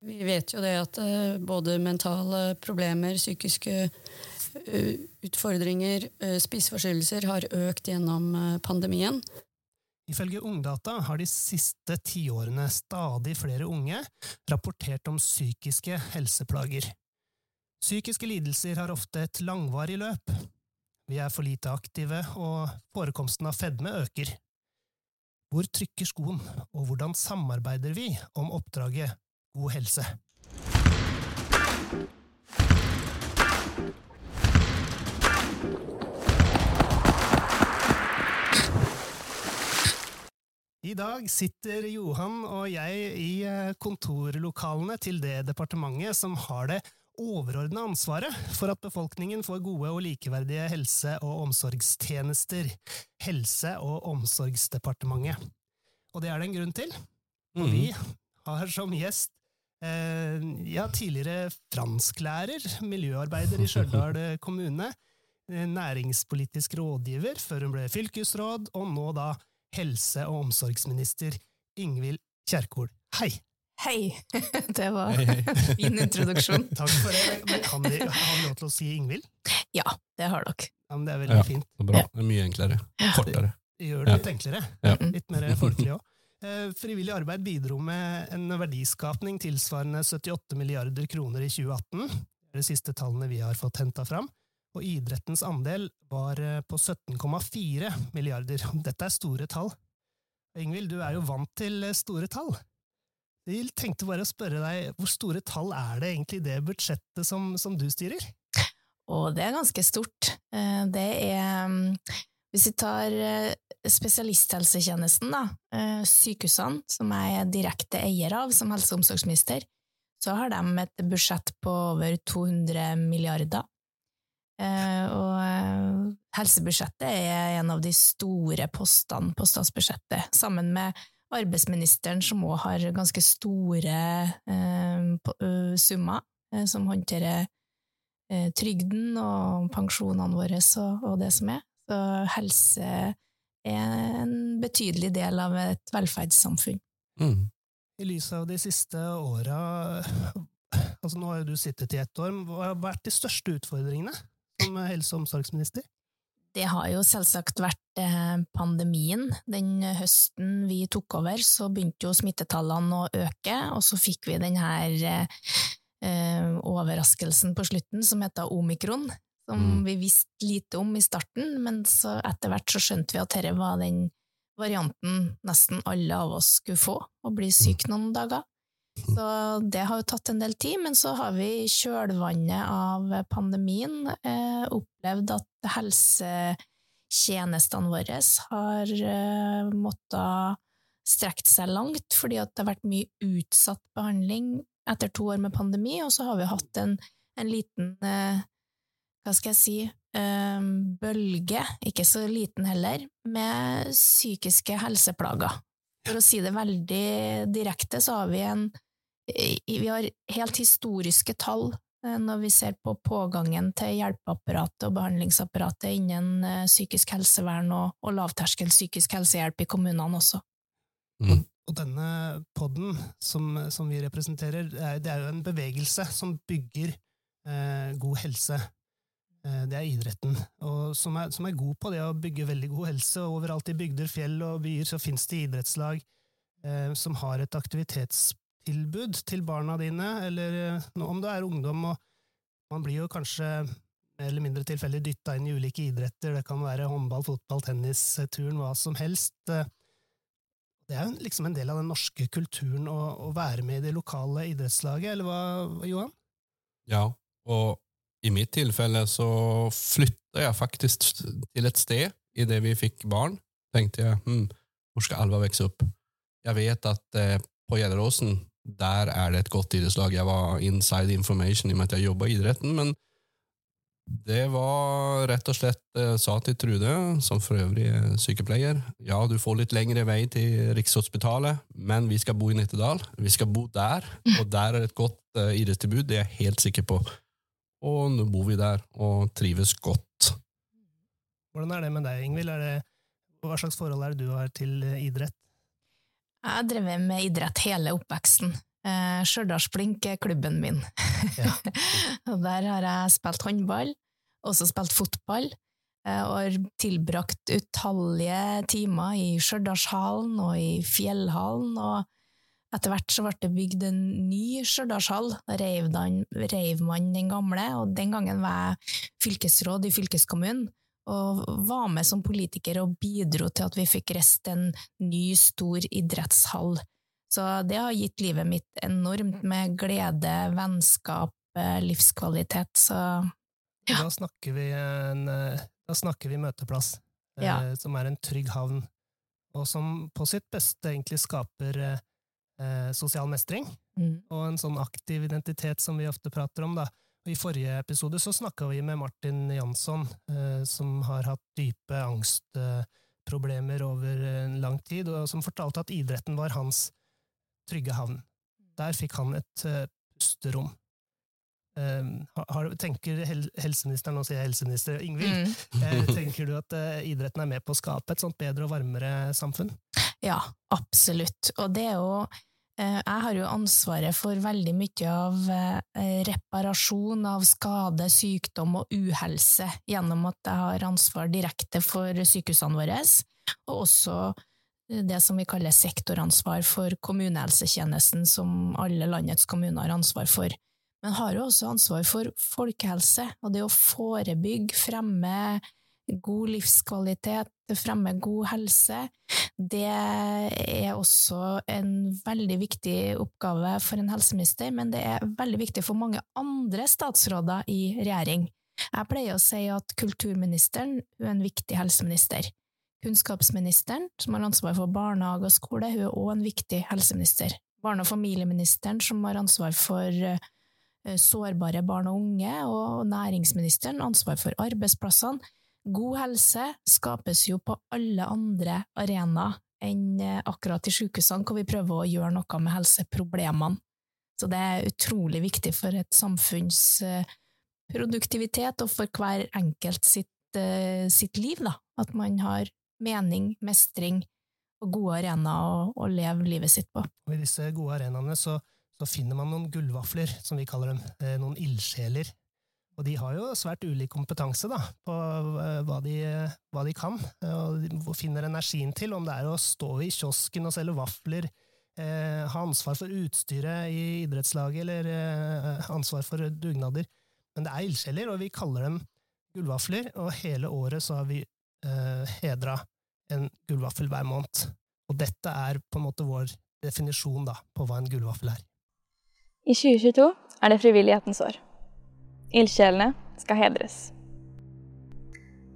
Vi vet jo det at eh, både mentale problemer, psykiske eh, utfordringer, eh, spiseforstyrrelser har økt gjennom pandemien. Ifølge Ungdata har de siste tiårene stadig flere unge rapportert om psykiske helseplager. Psykiske lidelser har ofte et langvarig løp. Vi er for lite aktive, og forekomsten av fedme øker. Hvor trykker skoen, og hvordan samarbeider vi om oppdraget God helse? I dag sitter Johan og jeg i eh, kontorlokalene til det departementet som har det overordna ansvaret for at befolkningen får gode og likeverdige helse- og omsorgstjenester. Helse- og omsorgsdepartementet. Og det er det en grunn til. Og Mm. vi har som gjest ja, tidligere fransklærer, miljøarbeider i Stjørdal kommune, eh, næringspolitisk rådgiver før hun ble fylkesråd, og nå da helse- og omsorgsminister Ingvild Kjerkol. Hei! Hei! Det var Hei, hei. fin introduksjon. Takk for det. Men Kan vi ha lov til å si Ingvild? Ja, det har dere. Ja, men det er veldig Ja. fint. Så bra. Det er mye enklere. Kortere. Det gjør det litt enklere. Ja. Litt mer folkelig òg. Frivillig arbeid bidro med en verdiskapning tilsvarende 78 milliarder kroner i 2018. Det er de siste tallene vi har fått henta fram. Og idrettens andel var eh, på 17,4 milliarder. Dette er store tall. Ingvild, du er jo vant til eh, store tall. Vi tenkte bare å spørre deg, hvor store tall er det egentlig i det budsjettet som, som du styrer? Og det er ganske stort. Eh, Det er mm, Hvis vi tar eh, spesialisthelsetjenesten, da, eh, sykehusene, som jeg er direkte eier av som helse- og omsorgsminister, så har de et budsjett på over 200 milliarder. Eh, Og eh, helsebudsjettet er en av de store postene på statsbudsjettet, sammen med arbeidsministeren, som òg har ganske store summer, som håndterer trygden og pensjonene våre og det som er. Så helse er en betydelig del av et velferdssamfunn. Mm. I lys av de siste åra altså Nå har jo du sittet i ett år, hva har vært de største utfordringene som helse- og omsorgsminister? Det har jo selvsagt vært eh, pandemien. Den høsten vi tok over, så begynte jo smittetallene å øke, og så fikk vi den her eh, overraskelsen på slutten som heter omikron, som Mm. vi visste lite om i starten, men så etter hvert så skjønte vi at dette var den varianten nesten alle av oss skulle få, å bli syk noen dager. Så det har jo tatt en del tid, men så har vi i kjølvannet av pandemien eh, opplevd at helsetjenestene våre har eh, måttet strekt seg langt, fordi det har vært mye utsatt behandling etter to år med pandemi, og så har vi hatt en, en liten, eh, hva skal jeg si, eh, bølge, ikke så liten heller, med psykiske helseplager. For å si det veldig direkte, så har vi en vi har helt historiske tall eh, når vi ser på pågangen til hjelpeapparatet og behandlingsapparatet innen eh, psykisk helsevern og, og lavterskel psykisk helsehjelp i kommunene også. Mm. Og denne podden som, som vi representerer, det er, det er jo en bevegelse som bygger eh, god helse. Eh, det er idretten, som er, som er god på det å bygge veldig god helse. Overalt i bygder, fjell og byer så finnes det idrettslag eh, som har et aktivitetstilbud til barna dine, eller eh, om det er ungdom. og Man blir jo kanskje mer eller mindre tilfeldig dytta inn i ulike idretter. Det kan være håndball, fotball, tennis, eh, turn, hva som helst. Det er jo liksom en del av den norske kulturen å, å være med i det lokale idrettslaget, eller hva, Johan? Ja, og i mitt tilfelle så flytta jeg faktisk til et sted i det vi fikk barn. Tenkte jeg, hm, hvor skal Alva vokse opp? Jeg vet at eh, på Gjelleråsen, der er det et godt idrettslag. Jeg var inside information i og med at jeg jobba i idretten, men det var rett og slett eh, sa til Trude, som for øvrig er sykepleier, ja, du får litt lengre vei til Rikshospitalet, men vi skal bo i Nittedal. Vi skal bo der, og der er det et godt eh, idrettstilbud, det er jeg helt sikker på. Og nå bor vi der, og trives godt. Hvordan er det med deg, Ingvild? Er hva slags forhold er det du har til eh, idrett? Jeg har drevet med idrett hele oppveksten. Eh, Stjørdalsblink er klubben min. Ja. og der har jeg spilt håndball, også spilt fotball, eh, og har tilbrakt utallige timer i Stjørdalshallen og i Fjellhallen, og etter hvert så ble det bygd en ny Stjørdalshall. Da reiv, reiv man den gamle, og den gangen var jeg fylkesråd i fylkeskommunen, og var med som politiker og bidro til at vi fikk reist en ny, stor idrettshall. Så det har gitt livet mitt enormt med glede, vennskap, eh, livskvalitet, så ja. Da snakker vi en, eh, da snakker vi møteplass, eh, Ja. som er en trygg havn, og som på sitt beste egentlig skaper eh, eh, sosial mestring, mm, og en sånn aktiv identitet som vi ofte prater om. da. I forrige episode så snakka vi med Martin Jansson, eh, som har hatt dype angstproblemer over en lang tid, og som fortalte at idretten var hans trygge havn. Der fikk han et eh, pusterom. Eh, har, tenker hel, helseministeren, nå sier jeg helseminister Ingvild, mm. eh, tenker du at eh, idretten er med på å skape et sånt bedre og varmere samfunn? Ja, absolutt. Og det er jo eh, Jeg har jo ansvaret for veldig mye av eh, reparasjon av skade, sykdom og uhelse, gjennom at jeg har ansvar direkte for sykehusene våre, og også eh, det som vi kaller sektoransvar for kommunehelsetjenesten, som alle landets kommuner har ansvar for. Men har jo også ansvar for folkehelse, og det å forebygge, fremme god livskvalitet, fremme god helse, det er også en veldig viktig oppgave for en helseminister, men det er veldig viktig for mange andre statsråder i regjering. Jeg pleier å si at kulturministeren er en viktig helseminister. Kunnskapsministeren, som har ansvar for barnehage og skole, hun er også en viktig helseminister. Barne- og familieministeren, som har ansvar for eh, sårbare barn og unge, og næringsministeren, ansvar for arbeidsplassene. God helse skapes jo på alle andre arenaer enn eh, akkurat i sykehusene, hvor vi prøver å gjøre noe med helseproblemene. Så det er utrolig viktig for et samfunns eh, produktivitet og for hver enkelt sitt, eh, sitt liv, da. At man har mening, mestring og gode arenaer å, å leve livet sitt på. Og I disse gode arenaene så, så finner man noen gullvafler, som vi kaller dem, noen ildsjeler. Og de har jo svært ulik kompetanse da, på eh, hva de, hva de kan, og de finner energien til, om det er å stå i kiosken og selge vafler, eh, ha ansvar for utstyret i idrettslaget, eller eh, ansvar for dugnader. Men det er ildsjeler, og vi kaller dem gullvafler, og hele året så har vi eh, hedra en gullvaffel hver måned. Og dette er på en måte vår definisjon da, på hva en gullvaffel er. I 2022 er det frivillighetens år. Ildsjelene skal hedres.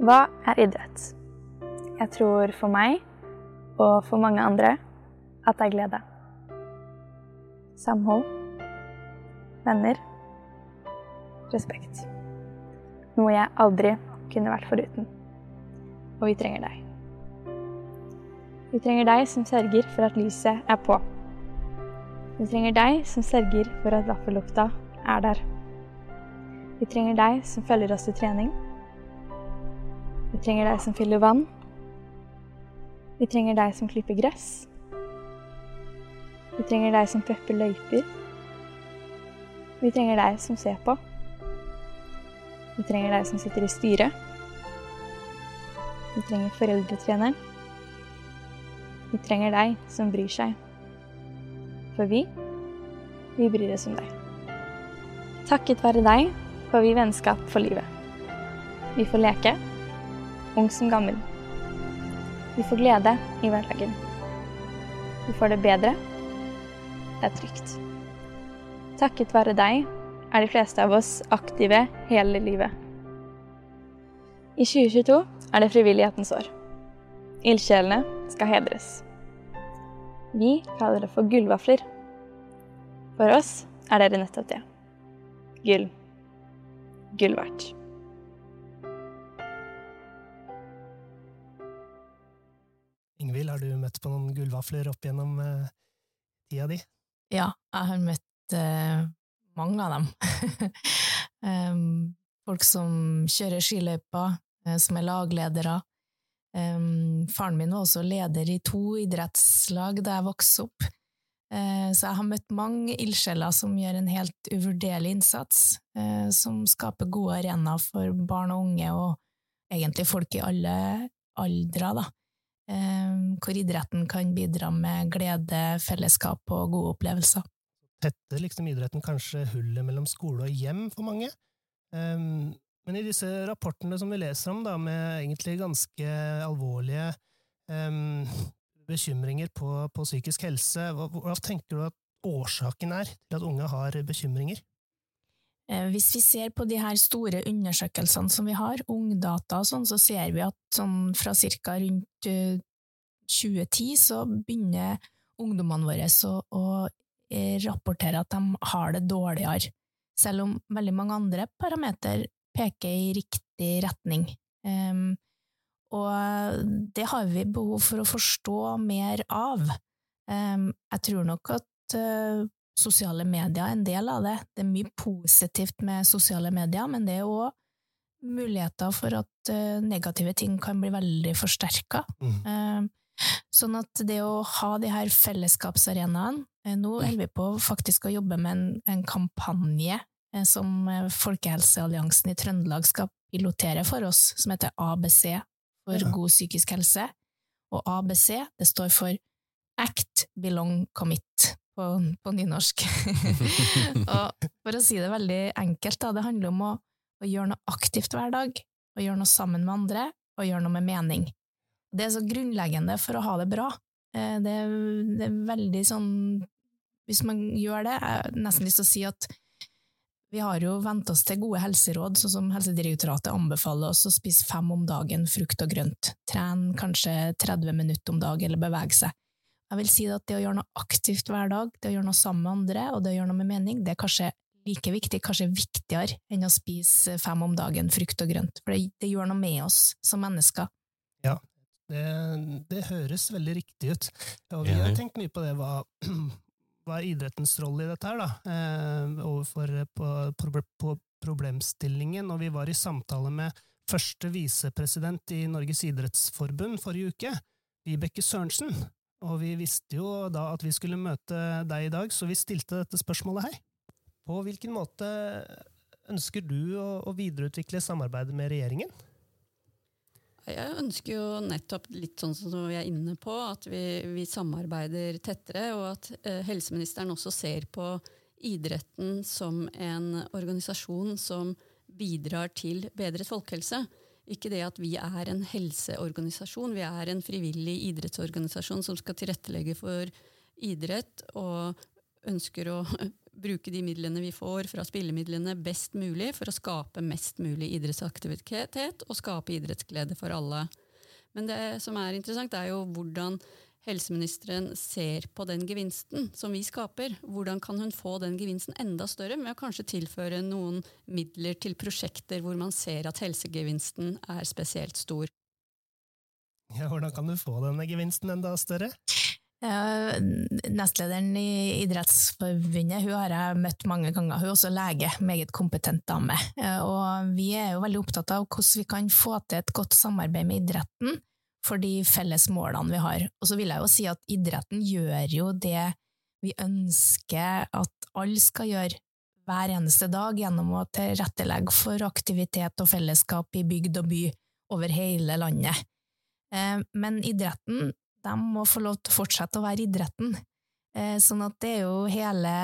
Hva er idrett? Jeg tror for meg, og for mange andre, at det er glede. Samhold. Venner. Respekt. Noe jeg aldri kunne vært foruten. Og vi trenger deg. Vi trenger deg som sørger for at lyset er på. Vi trenger deg som sørger for at vaffellukta er der. Vi trenger deg som følger oss til trening. Vi trenger deg som fyller vann. Vi trenger deg som klipper gress. Vi trenger deg som prepper løyper. Vi trenger deg som ser på. Vi trenger deg som sitter i styret. Vi trenger foreldretreneren. Vi trenger deg som bryr seg. For vi, vi bryr oss om deg. Takket være deg får vi vennskap for livet. Vi får leke, ung som gammel. Vi får glede i hverdagen. Vi får det bedre. Det er trygt. Takket være deg er de fleste av oss aktive hele livet. I 2022 er det frivillighetens år. Ildsjelene skal hedres. Vi kaller det for gullvafler. For oss er dere nettopp det. Gull. Gull verdt. Ingvild, har du møtt på noen gullvafler opp gjennom uh, tida di? Ja, jeg har møtt uh, mange av dem. um, folk som kjører skiløyper, uh, som er lagledere. Um, faren min var også leder i to idrettslag da jeg vokste opp. Eh, så jeg har møtt mange ildsjeler som gjør en helt uvurderlig innsats, eh, som skaper gode arenaer for barn og unge, og egentlig folk i alle aldre, da. Eh, hvor idretten kan bidra med glede, fellesskap og gode opplevelser. Tetter liksom idretten kanskje hullet mellom skole og hjem for mange? Men i disse rapportene som vi leser om, da, med egentlig ganske alvorlige bekymringer på, på psykisk helse. Hva, tenker du at årsaken er til at unge har bekymringer? Eh, hvis vi ser på de her store undersøkelsene som vi har, Ungdata og sånn, så ser vi at sånn fra ca. rundt 2010 eh, så begynner ungdommene våre å, å eh, rapportere at de har det dårligere, selv om veldig mange andre parametere peker i riktig retning. Um, og det har vi behov for å forstå mer av. Jeg tror nok at eh, sosiale medier er en del av det. Det er mye positivt med sosiale medier, men det er òg muligheter for at eh, negative ting kan bli veldig forsterka. Mm. Sånn at det å ha de her fellesskapsarenaene eh, Nå holder vi på faktisk å jobbe med en, en kampanje som Folkehelsealliansen i Trøndelag skal pilotere for oss, som heter ABC for ja. god psykisk helse, og ABC det står for Act, Belong, Commit på, på nynorsk. og for å si det veldig enkelt, da, det handler om å, å, gjøre noe aktivt hver dag, å gjøre noe sammen med andre, og gjøre noe med mening. Det er så grunnleggende for å ha det bra. Eh, det er, det er veldig sånn Hvis man gjør det, jeg har nesten lyst til å si at vi har jo vent oss til gode helseråd, sånn som Helsedirektoratet anbefaler oss å spise fem om dagen frukt og grønt, trene kanskje 30 minutter om dag eller bevege seg. Jeg vil si at det å gjøre noe aktivt hver dag, det å gjøre noe sammen med andre, og det å gjøre noe med mening, det er kanskje like viktig, kanskje viktigere enn å spise fem om dagen frukt og grønt, for det, det gjør noe med oss som mennesker. Ja, det, det høres veldig riktig ut, og vi har tenkt mye på det, hva, hva er idrettens rolle i dette her, da, eh, overfor eh, på, på, problemstillingen? Og vi var i samtale med første visepresident i Norges idrettsforbund forrige uke, Vibeke Sørensen. Og vi visste jo da at vi skulle møte deg i dag, så vi stilte dette spørsmålet her. På hvilken måte ønsker du å, å videreutvikle samarbeidet med regjeringen? Jeg ønsker jo nettopp litt sånn som vi er inne på, at vi, vi samarbeider tettere, og at eh, helseministeren også ser på idretten som en organisasjon som bidrar til bedret folkehelse. Ikke det at vi er en helseorganisasjon, vi er en frivillig idrettsorganisasjon som skal tilrettelegge for idrett og ønsker å bruke de midlene vi får fra spillemidlene best mulig for å skape mest mulig idrettsaktivitet og skape idrettsglede for alle. Men det som er interessant, er jo hvordan helseministeren ser på den gevinsten som vi skaper. Hvordan kan hun få den gevinsten enda større med å kanskje tilføre noen midler til prosjekter hvor man ser at helsegevinsten er spesielt stor? Ja, hvordan kan du få denne gevinsten enda større? Nestlederen i Idrettsforbundet hun har jeg møtt mange ganger. Hun er også lege, meget kompetent dame. Og vi er jo veldig opptatt av hvordan vi kan få til et godt samarbeid med idretten for de felles målene vi har. Og så vil jeg jo si at idretten gjør jo det vi ønsker at alle skal gjøre hver eneste dag, gjennom å tilrettelegge for aktivitet og fellesskap i bygd og by over hele landet. Eh, men idretten de må få lov til å fortsette å være idretten. Eh, sånn at det er jo hele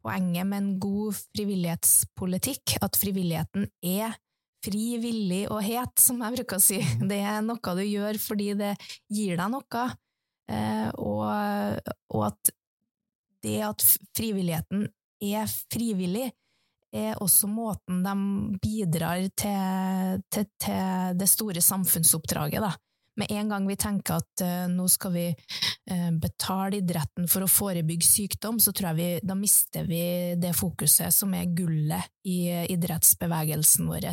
poenget med en god frivillighetspolitikk, at frivilligheten er fri, villig og het, som jeg bruker å si. Mm. Det er noe du gjør fordi det gir deg noe, eh, og, og at det at frivilligheten er frivillig, er også måten de bidrar til, til, til det store samfunnsoppdraget. Da med en gang vi tenker at uh, nå skal vi uh, betale idretten for å forebygge sykdom, så tror jeg vi, da mister vi det fokuset som er gullet i uh, idrettsbevegelsen vår.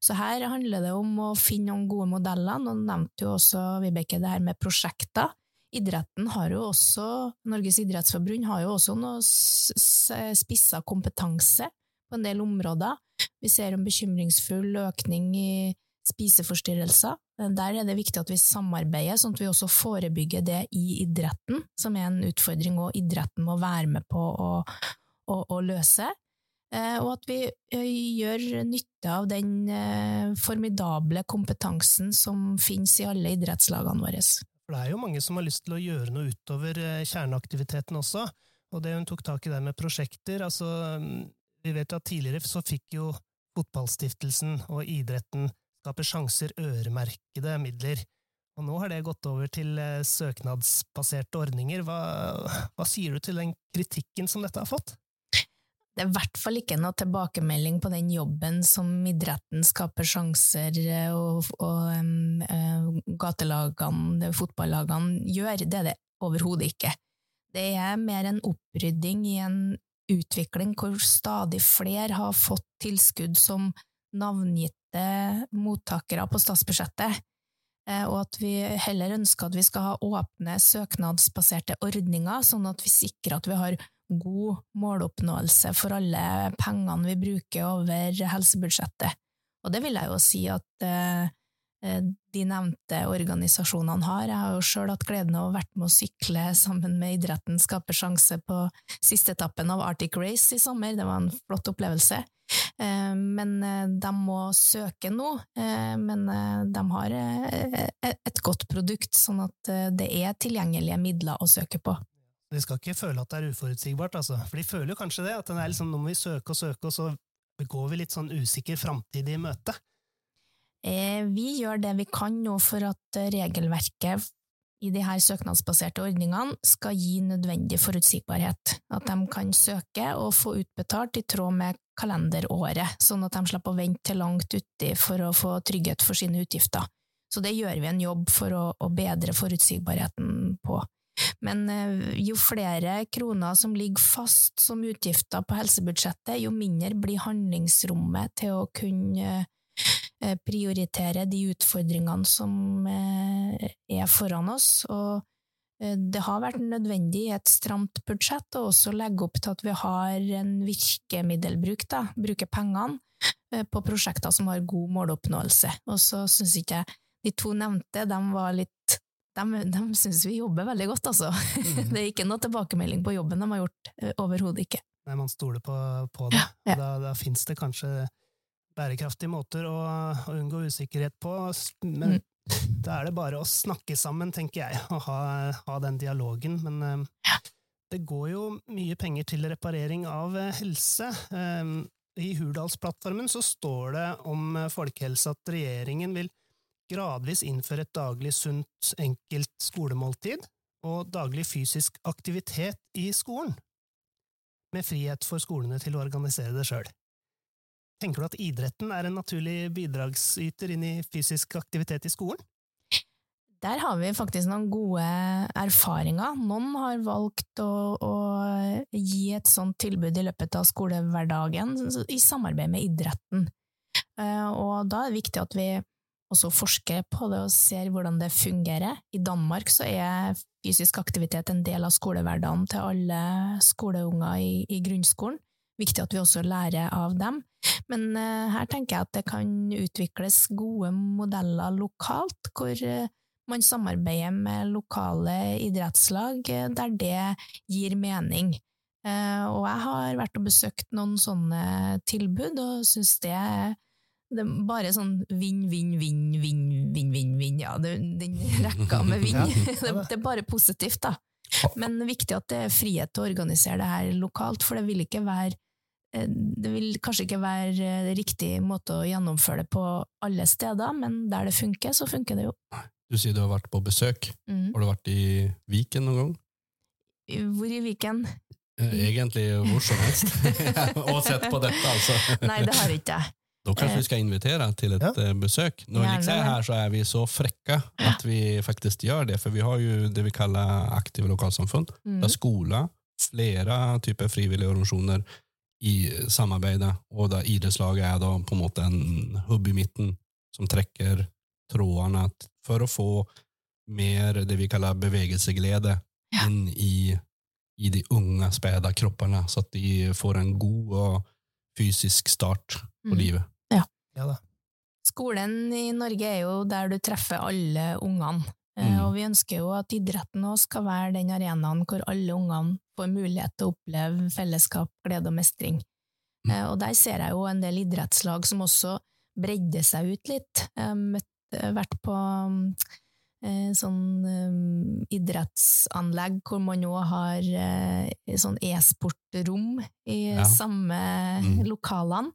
Så her handler det om å finne noen gode modeller. Nå nevnte jo også Vibeke det her med prosjekter. Idretten har jo også, Norges idrettsforbund har jo også noe spissa kompetanse på en del områder. Vi ser en bekymringsfull økning i spiseforstyrrelser. Der er det viktig at vi samarbeider, sånn at vi også forebygger det i idretten, som er en utfordring og idretten må være med på å, å, å løse. Eh, og at vi eh, gjør nytte av den eh, formidable kompetansen som finnes i alle idrettslagene våre. For det er jo mange som har lyst til å gjøre noe utover kjerneaktiviteten også, og det hun tok tak i der med prosjekter, altså mm, vi vet at tidligere så fikk jo Fotballstiftelsen og idretten skape sjanser øremerkede midler, og nå har det gått over til søknadsbaserte ordninger. Hva, hva sier du til den kritikken som dette har fått? det er i hvert fall ikke noe tilbakemelding på den jobben som idretten skaper sjanser eh, og, og um, gatelagene, fotballagene, gjør. Det er det overhodet ikke. Det er mer en opprydding i en utvikling hvor stadig flere har fått tilskudd som navngitte mottakere på statsbudsjettet, eh, og at vi heller ønsker at vi skal ha åpne, søknadsbaserte ordninger, sånn at vi sikrer at vi har god måloppnåelse for alle pengene vi bruker over helsebudsjettet. Og det vil jeg jo si at eh, eh, de nevnte organisasjonene har. Jeg har jo sjøl hatt gleden av å vært med å sykle sammen med Idretten skaper sjanse på siste etappen av Arctic Race i sommer. Det var en flott opplevelse. Eh, men de må søke nå. Men de har et godt produkt, sånn at det er tilgjengelige midler å søke på. De skal ikke føle at det er uforutsigbart, altså. For de føler jo kanskje det, at er liksom, nå må vi søke og søke, og så går vi litt sånn usikker framtid i møte. Eh, vi gjør det vi kan nå for at regelverket i de her søknadsbaserte ordningene skal gi nødvendig forutsigbarhet. At de kan søke og få utbetalt i tråd med kalenderåret, sånn at de slipper å vente til langt uti for å få trygghet for sine utgifter. Så det gjør vi en jobb for å, å bedre forutsigbarheten på. Men eh, jo flere kroner som ligger fast som utgifter på helsebudsjettet, jo mindre blir handlingsrommet til å kunne eh, prioritere de utfordringene som eh, er foran oss. Og det har vært nødvendig i et stramt budsjett å også legge opp til at vi har en virkemiddelbruk, da, bruke pengene på prosjekter som har god måloppnåelse. Og så syns ikke jeg de to nevnte de var litt de, de syns vi jobber veldig godt, altså. Mm. det er ikke noe tilbakemelding på jobben de har gjort, uh, overhodet ikke. Nei, man stoler på, på det. Ja, ja. Da, da fins det kanskje bærekraftige måter å, å, unngå usikkerhet på, men mm. Da er det bare å snakke sammen, tenker jeg, og ha, ha den dialogen. Men uh, det går jo mye penger til reparering av uh, helse. Um, I Hurdalsplattformen så står det om folkehelse at regjeringen vil gradvis innføre et daglig sunt, enkelt skolemåltid og daglig fysisk aktivitet i skolen, med frihet for skolene til å organisere det sjøl. Tenker du at idretten er en naturlig bidragsyter inn i fysisk aktivitet i skolen? Der har vi faktisk noen gode erfaringer. Noen har valgt å, å gi et sånt tilbud i løpet av skolehverdagen i samarbeid med idretten. Eh, og da er det viktig at vi også forsker på det og ser hvordan det fungerer. I Danmark så er fysisk aktivitet en del av skolehverdagen til alle skoleunger i, i grunnskolen. Viktig at vi også lærer av dem. Men uh, her tenker jeg at det kan utvikles gode modeller lokalt, hvor uh, man samarbeider med lokale idrettslag uh, der det gir mening. og jeg har vært og besøkt noen sånne tilbud, og syns det er det er bare sånn vinn, vinn, vinn, vinn, vinn, vinn, vinn. Ja, den rekka med vinn. det, det er bare positivt, da. Men det viktig at det er frihet til å organisere det her lokalt, for det vil ikke være eh, det vil kanskje ikke være eh, riktig måte å gjennomføre det på alle steder, men der det funker, så funker det jo. Du sier du har vært på besøk. Mm. Har du vært i Viken noen gang? Hvor i Viken? Eh, egentlig hvor som helst. og sett på dette, altså. Nei, det har ikke jeg. Da kanskje vi skal invitere til et ja. besøk. Når Gjerne. Gärna. är her, så er vi så frekke at vi faktisk gjør det. For vi har jo det vi kaller aktive lokalsamfund. Mm. Det er skoler, flere typer frivillige organisationer i samarbeidet, og da idrettslaget er da på måte en hubb i midten som trekker trådene for å få mer det vi kaller bevegelseglede ja. inn i, i de unge, spede kroppene, så at de får en god og fysisk start på mm. livet. Ja. ja Skolen i Norge er jo der du treffer alle ungene. Eh, Mm. Og vi ønsker jo at idretten òg skal være den arenaen hvor alle ungene får mulighet til å oppleve fellesskap, glede og mestring. Mm. Eh, Og der ser jeg jo en del idrettslag som også bredde seg ut litt. Møtt- vært på mm, eh, sånn eh, idrettsanlegg hvor man nå har sånn e-sportrom i Ja. samme Mm. lokalene,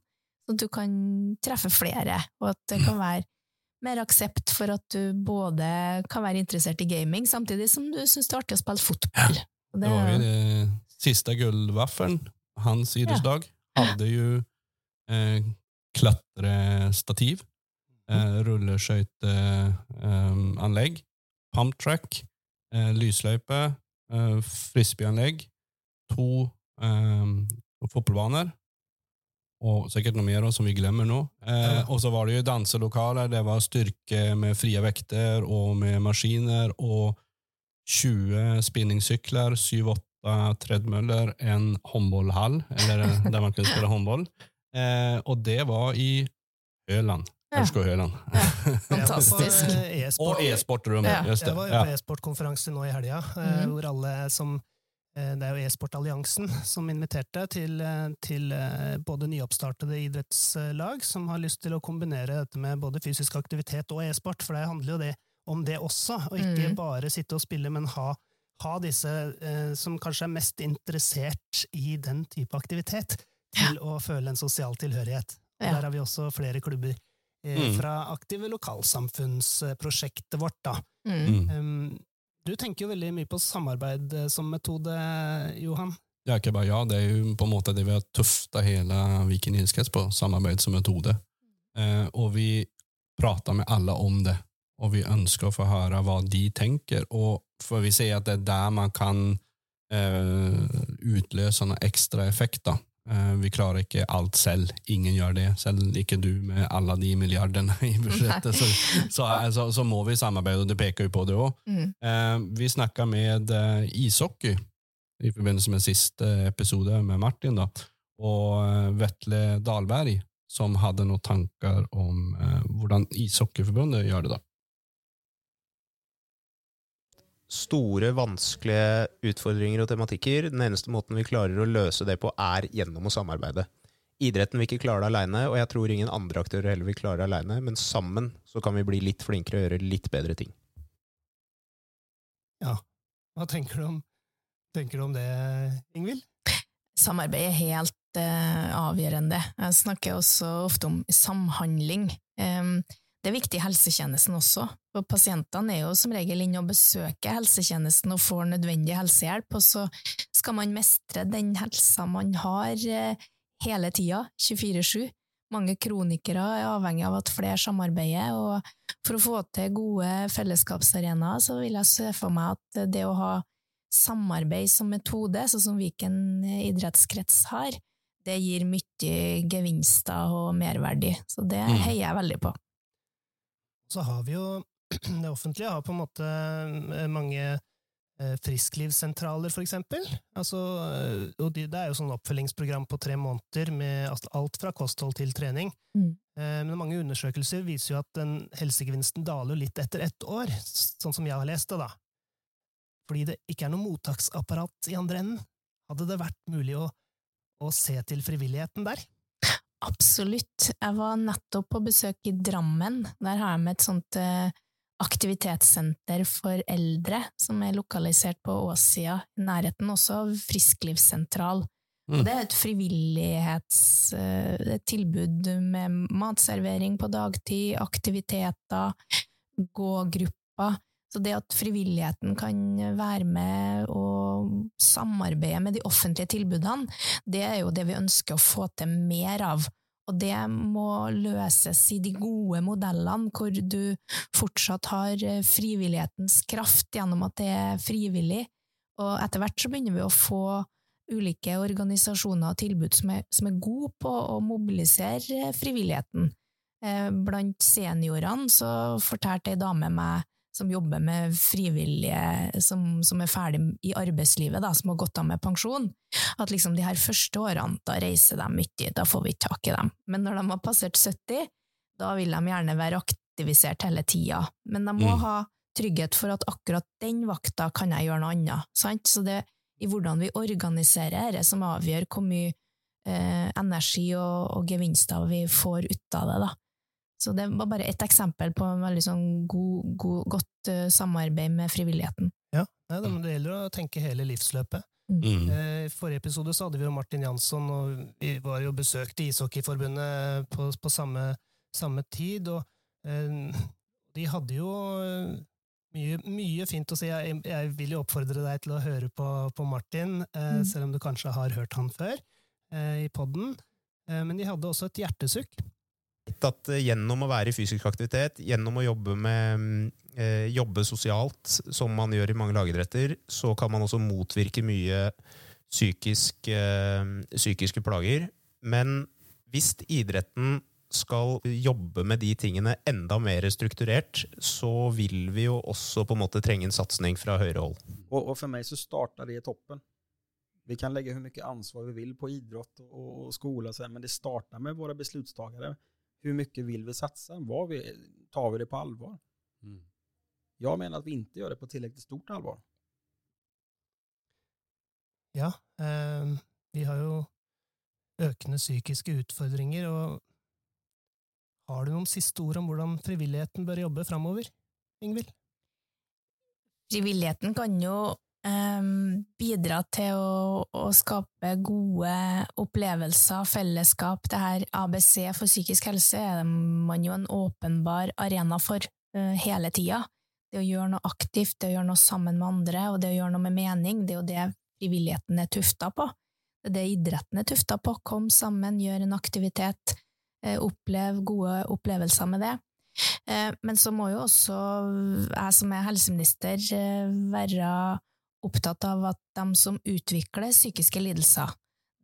sånn at du kan treffe flere, og at det kan være mer aksept for at du både kan være interessert i gaming, samtidig som du syns det er artig å spille fotball. Og Det var ju det sista guldvaffeln. Hans idrettsdag, ja. hadde jo eh, klatrestativ, eh, rulleskøyteanlegg, pump track, eh, lysløype, eh, frisbeeanlegg, to eh, fotballbaner og sikkert noe mer som vi glemmer nå. Eh, og så var det jo danselokaler, det var styrke med frie vekter og med maskiner og 20 spinningsykler, 7-8 tredemøller, en håndbollhall, eller der man kunne spille håndboll. Eh, og det var i Høland. Ja. Ørskog-Høland. Fantastisk. Jeg var på, eh, e-sport- og e-sportrommet. Ja. Just det. Jeg var jo på e-sportkonferanse nå i helga, eh, Mhm. hvor alle som eh, Det er jo e-sportalliansen som inviterte til, eh, til eh, både nyoppstartede idrettslag som har lyst til å kombinere dette med både fysisk aktivitet og e-sport, for det handler jo det, om det også, og ikke mm. bare sitte og spille, men ha, ha disse eh, som kanskje er mest interessert i den type aktivitet, til å føle en sosial tilhørighet. Og Ja. Der har vi også flere klubber eh, Mm. fra aktive lokalsamfunnsprosjektet vårt, da. Mm. Um, du tenker jo veldig mye på samarbeid eh, som metode, Johan. Jeg er ikke bare ja, det er jo på en måte det vi har tufta hele Viken idrettskrets på, samarbeid som metode. Eh, og vi prater med alle om det, og vi ønsker å få høre hva de tenker, og for vi ser at det er der man kan eh, utløse noen ekstra effekter. Eh, vi klarer ikke alt selv, ingen gjør det, selv ikke du med alle de milliardene i budsjettet, så, så, så, så må vi samarbeide, og det peker jo på det også. Mm. Eh, vi snakka med eh, ishockey i forbindelse med siste episode med Martin, da, og eh, Vetle Dahlberg, som hadde noen tanker om eh, hvordan Ishockeyforbundet gjør det. da. Store, vanskelige utfordringer og tematikker. Den eneste måten vi klarer å løse det på, er gjennom å samarbeide. Idretten vil ikke klare det aleine, og jeg tror ingen andre aktører heller vil klare det aleine, men sammen så kan vi bli litt flinkere og gjøre litt bedre ting. Ja, Hva tenker du om, tenker du om det, Ingvild? Samarbeid er helt uh, avgjørende. Jeg snakker også ofte om samhandling. Em, det er viktig i helsetjenesten også, for pasientene er jo som regel inne og besøker helsetjenesten og får nødvendig helsehjelp, og så skal man mestre den helsa man har eh, hele tida, 24-7. Mange kronikere er avhengig av at flere samarbeider, og for å få til gode fellesskapsarenaer, så vil jeg se for meg at det å ha samarbeid som metode, sånn som Viken idrettskrets har, det gir mye gevinster og merverdi. Så det Mm. heier jeg veldig på. Så har vi jo Det offentlige har på en måte eh, mange eh, frisklivssentraler, for eksempel. Altså, eh, og det er jo sånn oppfølgingsprogram på tre måneder med alt- fra kosthold til trening. Mm. Men mange undersøkelser viser jo at den helsegevinsten daler litt etter ett år, sånn som jeg har lest det, da. Fordi det ikke er noe mottaksapparat i andre enden. Hadde det vært mulig å, å se til frivilligheten der? Absolutt. Jeg var nettopp på besøk i Drammen. Der har de et sånt eh, aktivitetssenter for eldre, som er lokalisert på Åssida, i nærheten også av frisklivssentral. Mm. Det er et frivillighets... eh, med matservering på dagtid, aktiviteter, gågrupper. Så det at frivilligheten kan være med og samarbeide med de offentlige tilbudene, det er jo det vi ønsker å få til mer av. Og det må løses i de gode modellene, hvor du fortsatt har eh, frivillighetens kraft gjennom at det er frivillig. Og etter hvert så begynner vi å få ulike organisasjoner og tilbud som er, som er gode på å mobilisere frivilligheten. Eh, Blant seniorene så fortalte ei dame meg som jobber med frivillige som, som er ferdig i arbeidslivet, da, som har gått av med pensjon, at liksom de her første årene, da reiser de mye, da får vi ikke tak i dem. Men når de har passert 70, da vil de gjerne være aktivisert hele tida. Men de må Mm. ha trygghet for at akkurat den vakta kan jeg gjøre noe annet. Sant? Så det er i hvordan vi organiserer dette som avgjør hvor mye eh, energi og, og gevinster vi får ut av det. Da. Så det var bare ett eksempel på en veldig sånn god, god, godt uh, samarbeid med frivilligheten. Ja, Nei, det, det gjelder å tenke hele livsløpet. Mm. Eh, I forrige episode så hadde vi jo Martin Jansson, og vi var jo besøkte Ishockeyforbundet på, på samme, samme tid, og eh, de hadde jo eh, mye, mye fint å si. Jeg, jeg vil jo oppfordre deg til å høre på, på Martin, eh, Mm. selv om du kanskje har hørt han før eh, i podden. Eh, men de hadde også et hjertesukk. At eh, gjennom å være i fysisk aktivitet, gjennom å jobbe, med, eh, jobbe sosialt, som man gjør i mange lagidretter, så kan man også motvirke mye psykisk, eh, psykiske plager. Men hvis idretten skal jobbe med de tingene enda mer strukturert, så vil vi jo også på en måte trenge en satsing fra høyre hold. Og, og, for meg så startar det i toppen. Vi kan legge hvor mye ansvar vi vil på idrott og skole, skola, så men det startar med våre beslutstagare. Hur mycket vill vi satsa? Var vi, tar vi det på allvar? Mm. Jag menar att vi inte gör det på tillräckligt stort allvar. Ja, eh, vi har jo økende psykiske utfordringer, og har du noen siste ord om hvordan frivilligheten bør jobbe framover, Ingvild? frivilligheten kan jo bidra til å, å skape gode opplevelser, fellesskap. Det her ABC for psykisk helse er man jo en åpenbar arena for eh, hele tida. Det å gjøre noe aktivt, det å gjøre noe sammen med andre, og det å gjøre noe med mening, det er jo det frivilligheten er tufta på. Det er det idretten er tufta på. Kom sammen, gjør en aktivitet, eh, opplev gode opplevelser med det. Eh, Men så må jo også jeg som er helseminister være opptatt av at de som utvikler psykiske lidelser,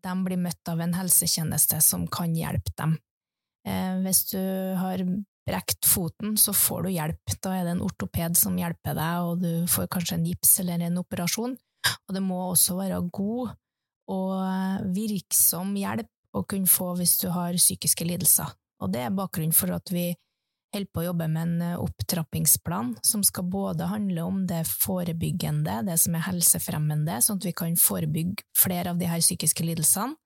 de blir møtt av en helsetjeneste som kan hjelpe dem. Eh, Hvis du har brekt foten, så får du hjelp. Da er det en ortoped som hjelper deg, og du får kanskje en gips eller en operasjon. Og det må også være god og virksom hjelp å kunne få hvis du har psykiske lidelser. Og det er bakgrunnen for at vi holder på å jobbe med en eh, opptrappingsplan som skal både handle om det forebyggende, det som er helsefremmende, sånn at vi kan forebygge flere av de her psykiske lidelsene.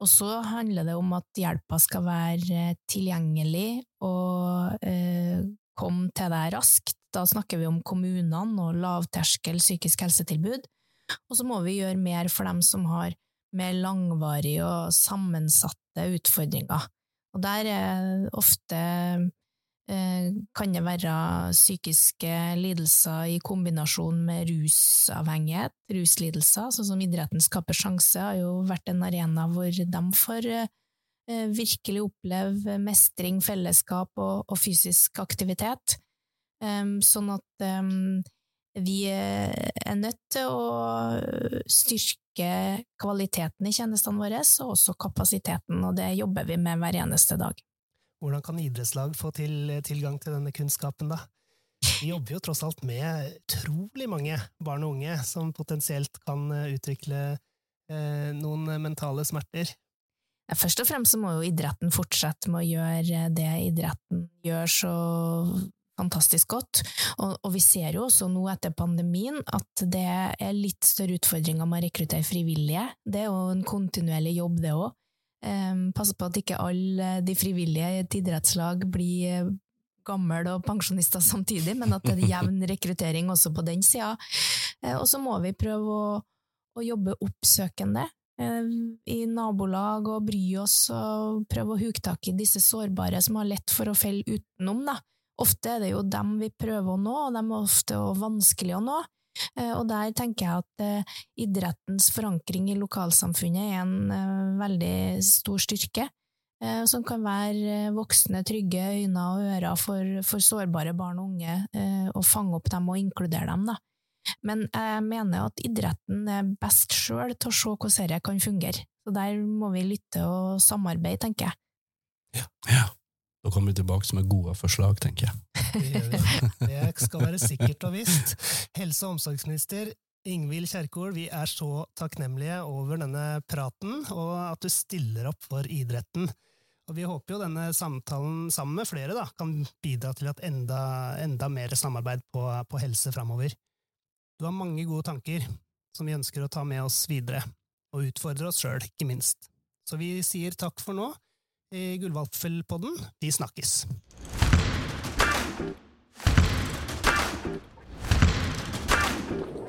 Og så handler det om at hjelpa skal være eh, tilgjengelig og eh, komme til deg raskt. Da snakker vi om kommunene og lavterskel psykisk helsetilbud. Og så må vi gjøre mer for dem som har mer langvarige og sammensatte utfordringer. Og der er ofte kan det være psykiske lidelser i kombinasjon med rusavhengighet, ruslidelser, sånn som idretten skaper sjanse, har jo vært en arena hvor de får eh, virkelig oppleve mestring, fellesskap og, og fysisk aktivitet. Um, sånn at vi er nødt til å styrke kvaliteten i tjenestene våre, og også kapasiteten, og det jobber vi med hver eneste dag. Hvordan kan idrettslag få til, tilgang til denne kunnskapen, da? Vi jobber jo tross alt med utrolig mange barn og unge som potensielt kan eh, utvikle eh, noen mentale smerter. Først og fremst må jo idretten fortsette med å gjøre det idretten gjør så fantastisk godt. Og, og, vi ser jo også nå etter pandemien at det er litt større utfordringer med å rekruttere frivillige. Det er jo en kontinuerlig jobb, det òg. Passe på at ikke alle de frivillige i et idrettslag blir gamle og pensjonister samtidig, men at det er jevn rekruttering også på den sida. Uh, og så må vi prøve å, å jobbe oppsøkende uh, i nabolag og bry oss og prøve å huke tak i disse sårbare som har lett for å felle utenom. da. Ofte er det jo dem vi prøver å nå, og de er ofte vanskelig å nå. Og der tenker jeg at eh, idrettens forankring i lokalsamfunnet er en eh, veldig stor styrke, eh, som kan være voksne, trygge øyne og ører for, for sårbare barn og unge, og fange opp dem og inkludere dem. Da. Men jeg mener at idretten er best sjøl til å se hvordan dette kan fungere. Så der må vi lytte og samarbeide, tenker jeg. Ja, ja. Da kommer vi tilbake med gode forslag, tenker jeg. Det gjør vi. Det skal være sikkert og visst. Helse- og omsorgsminister Ingvild Kjerkol, vi er så takknemlige over denne praten, og at du stiller opp for idretten. Og vi håper jo denne samtalen sammen med flere da, kan bidra til at enda, enda mer samarbeid på, på helse framover. Du har mange gode tanker som vi ønsker å ta med oss videre, og utfordre oss sjøl, ikke minst. Så vi sier takk for nå i Gullvalgfellpodden, de snakkes. Thank